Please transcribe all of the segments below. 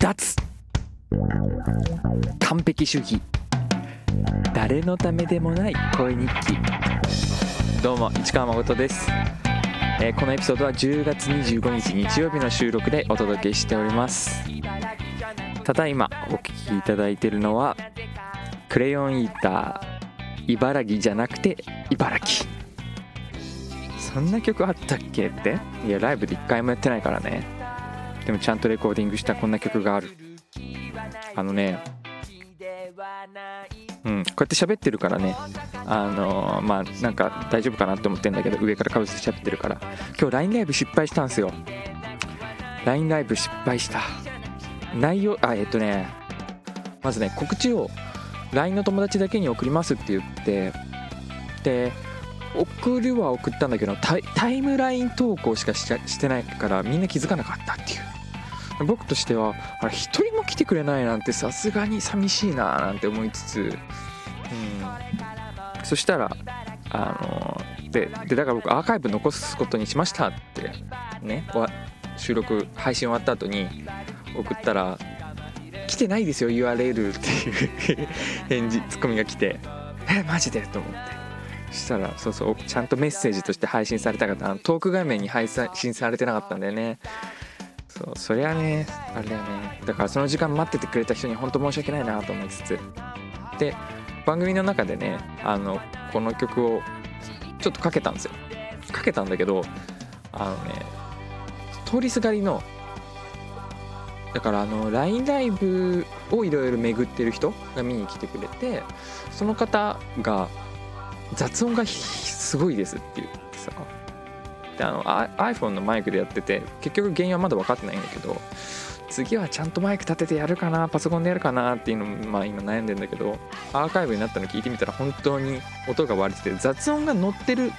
脱。完璧主義。誰のためでもない恋日記。どうも市川誠です、えーこのエピソードは10月25日日曜日の収録でお届けしております。ただいまお聴きいただいているのはクレヨンイーター茨城じゃなくて茨城。そんな曲あったっけって？いやライブで一回もやってないからね。でもちゃんとレコーディングしたこんな曲がある。あのねうん、こうやって喋ってるからね。あのーまあなんか大丈夫かなって思ってんだけど上からかぶせちゃってるから。今日 LINE ライブ失敗したんすよ。LINE ライブ失敗した。内容あえっとねまずね告知を LINE の友達だけに送りますって言ってで送るは送ったんだけどタイムライン投稿しかししてないからみんな気づかなかったっていう。僕としてはあれ一人も来てくれないなんてさすがに寂しいななんて思いつつ、うん、そしたらあのででだから僕アーカイブ残すことにしましたってね収録配信終わった後に送ったら「来てないですよ URL」っていう 返事ツッコミが来て「えマジで?」と思って。そしたらそうそうちゃんとメッセージとして配信されたかった。トーク画面に配信されてなかったんだよね。そうそりゃねあれだよね。だからその時間待っててくれた人に本当申し訳ないなと思いつつ。で番組の中でねあのこの曲をちょっとかけたんですよ。かけたんだけどあのね通りすがりのだからあの LINE ライブをいろいろ巡ってる人が見に来てくれてその方が雑音がすごいですって言ってさ。であの iPhone のマイクでやってて結局原因はまだ分かってないんだけど次はちゃんとマイク立ててやるかなパソコンでやるかなっていうのまあ今悩んでんだけどアーカイブになったの聞いてみたら本当に音が割れてて雑音が乗ってる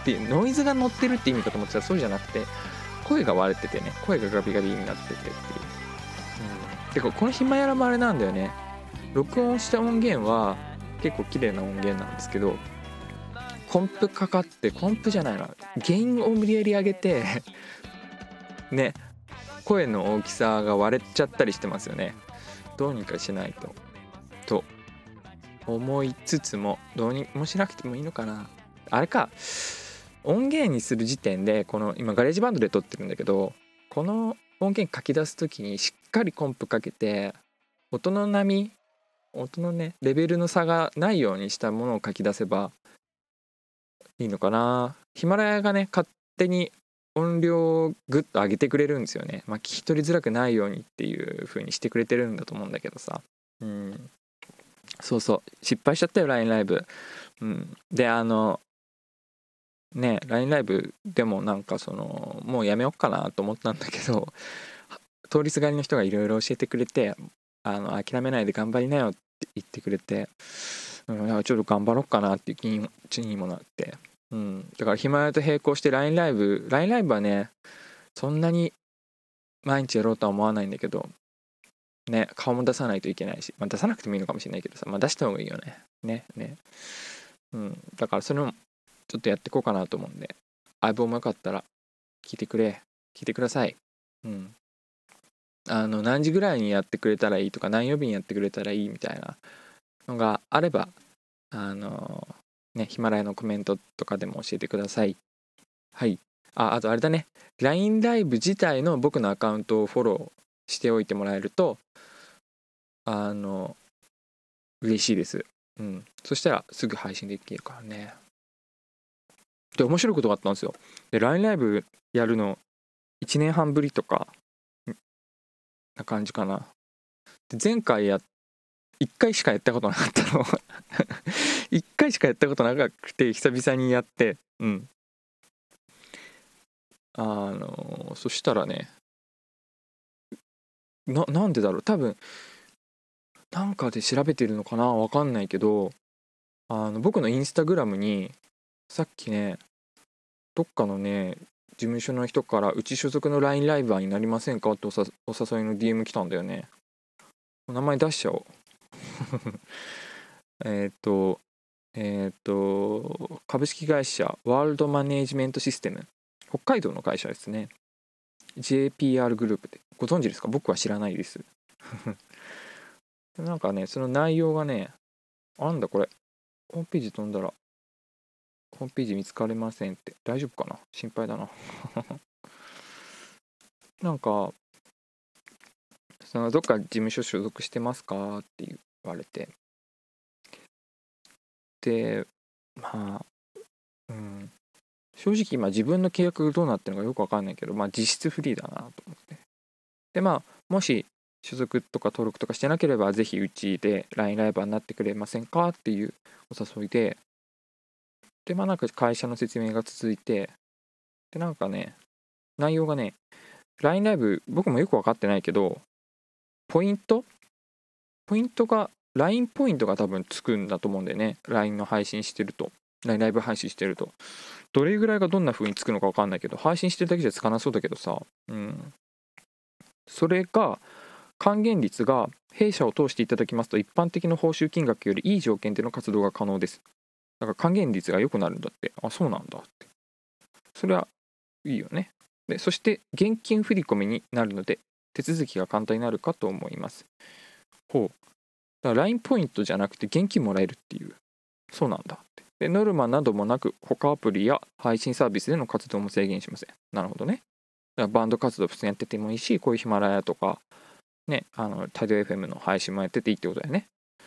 っていうノイズが乗ってるって意味かと思ってたらそうじゃなくて声が割れててね声がガビガビになっててっていう、うん、てかこのヒマヤラもあれなんだよね。録音した音源は結構綺麗な音源なんですけどコンプかかってコンプじゃないな。ゲインを無理やり上げて ね声の大きさが割れちゃったりしてますよね。どうにかしないと。と思いつつもどうにもしなくてもいいのかな。あれか。音源にする時点でこの今 GarageBand で録ってるんだけどこの音源書き出す時にしっかりコンプかけて音の波音のねレベルの差がないようにしたものを書き出せばいいのかな？ヒマラヤがね勝手に音量をグッと上げてくれるんですよね。まあ聞き取りづらくないようにっていう風にしてくれてるんだと思うんだけどさ。うん。そうそう。失敗しちゃったよ LINE ライブ。うん。であのね LINE ライブでもなんかそのもうやめよっかなと思ったんだけど 通りすがりの人がいろいろ教えてくれてあの諦めないで頑張りなよっ言ってくれて、うん、ちょっと頑張ろうかなっていう気に気にもなって。うん、だからヒマラヤと並行して LINE ライブ LINE ライブはねそんなに毎日やろうとは思わないんだけどね顔も出さないといけないし、まあ、出さなくてもいいのかもしれないけどさ、まあ、出した方がいいよね。ねね。うん。だからそれもちょっとやっていこうかなと思うんで相棒もよかったら聞いてくれ。聞いてください。うん。あの何時ぐらいにやってくれたらいいとか何曜日にやってくれたらいいみたいなのがあればあのね、ヒマラヤのコメントとかでも教えてください。はい。あ、あとあれだね。LINE ライブ自体の僕のアカウントをフォローしておいてもらえると、あの、嬉しいです。うん。そしたらすぐ配信できるからね。で、面白いことがあったんですよ。で、LINE ライブやるの1年半ぶりとか、な感じかな。で、前回や1回しかやったことなかったの。1回しかやったことなくて久々にやって。うん。あのそしたらねななんでだろう。多分なんかで調べてるのかな？わかんないけどあの僕のインスタグラムにさっきねどっかのね事務所の人からうち所属の LINE ライバーになりませんか？ってお誘いの DM 来たんだよね。名前出しちゃおう。えっとえっ、と株式会社ワールドマネージメントシステム。北海道の会社ですね。JPR グループで。ご存知ですか？僕は知らないです。なんかねその内容がねあんだこれ。ホームページ飛んだらホームページ見つかりませんって。大丈夫かな？心配だな。なんかそのどっか事務所所属してますか？って言われて。でまあうん。正直今自分の契約がどうなってるのかよくわかんないけどまあ実質フリーだなと思って。でまあもし所属とか登録とかしてなければぜひうちで LINE ライバーになってくれませんか？っていうお誘いででまあなんか会社の説明が続いてでなんかね内容がね LINE ライブ僕もよく分かってないけどポイント？ポイントが LINE ポイントが多分つくんだと思うんだよね。LINE の配信してると。LINE ライブ配信してると。どれぐらいがどんな風につくのか分かんないけど配信してるだけじゃつかなそうだけどさ。うん。それが還元率が弊社を通していただきますと一般的な報酬金額よりいい条件での活動が可能です。だから還元率が良くなるんだって。あそうなんだって。それはいいよね。でそして現金振込になるので手続きが簡単になるかと思います。ほう。だから LINE ポイントじゃなくて現金もらえるっていう。そうなんだって。でノルマなどもなく他アプリや配信サービスでの活動も制限しません。なるほどね。だからバンド活動普通にやっててもいいしこういうヒマラヤとかねあのタイド FM の配信もやってていいってことだよね。っ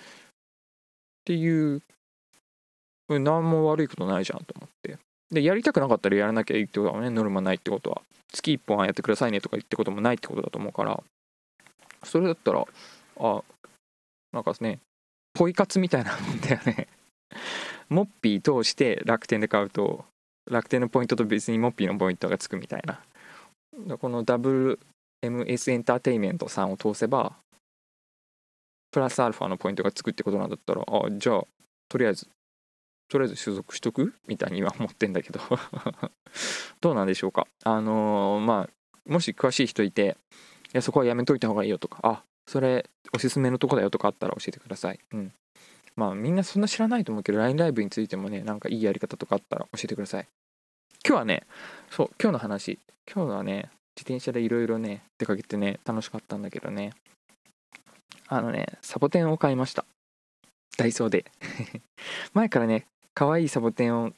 ていう何も悪いことないじゃんと思って。でやりたくなかったらやらなきゃいいってことだもんねノルマないってことは月1本はやってくださいねとか言ってこともないってことだと思うから。それだったらあなんかねポイ活みたいなもんだよね。モッピー通して楽天で買うと楽天のポイントと別にモッピーのポイントがつくみたいな。この WMS エンターテイメントさんを通せばプラスアルファのポイントがつくってことなんだったらあじゃあとりあえずとりあえず所属しとくみたいには思ってんだけど。どうなんでしょうか？あのー、まあもし詳しい人いていやそこはやめといた方がいいよとかあそれおすすめのとこだよとかあったら教えてください。うん。まあみんなそんな知らないと思うけど LINE ライブについてもねなんかいいやり方とかあったら教えてください。今日はねそう今日の話。今日はね自転車でいろいろね出かけてね楽しかったんだけどね。あのねサボテンを買いました。ダイソーで。前からね可愛いサボテンを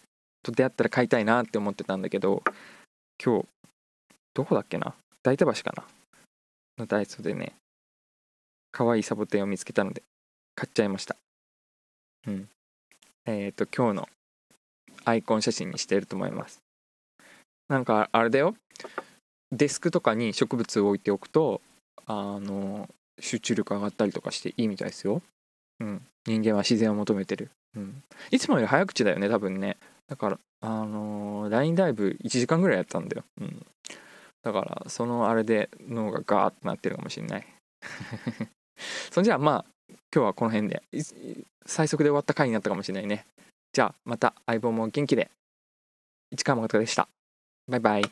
と出会ったら買いたいなって思ってたんだけど今日どこだっけな？大田橋かな？のダイソーでね可愛いサボテンを見つけたので買っちゃいました。うん。えっ、ー、と今日のアイコン写真にしてると思います。なんかあれだよ。デスクとかに植物を置いておくとあの集中力上がったりとかしていいみたいですよ。うん。人間は自然を求めてる。うん、いつもより早口だよね多分ね。だからあのー、LINE ライブ1時間ぐらいやったんだよ、うん、だからそのあれで脳がガーッとなってるかもしんない。そんじゃあまあ今日はこの辺で。最速で終わった回になったかもしれないね。じゃあまた相棒も元気で。市川誠でした。バイバイ。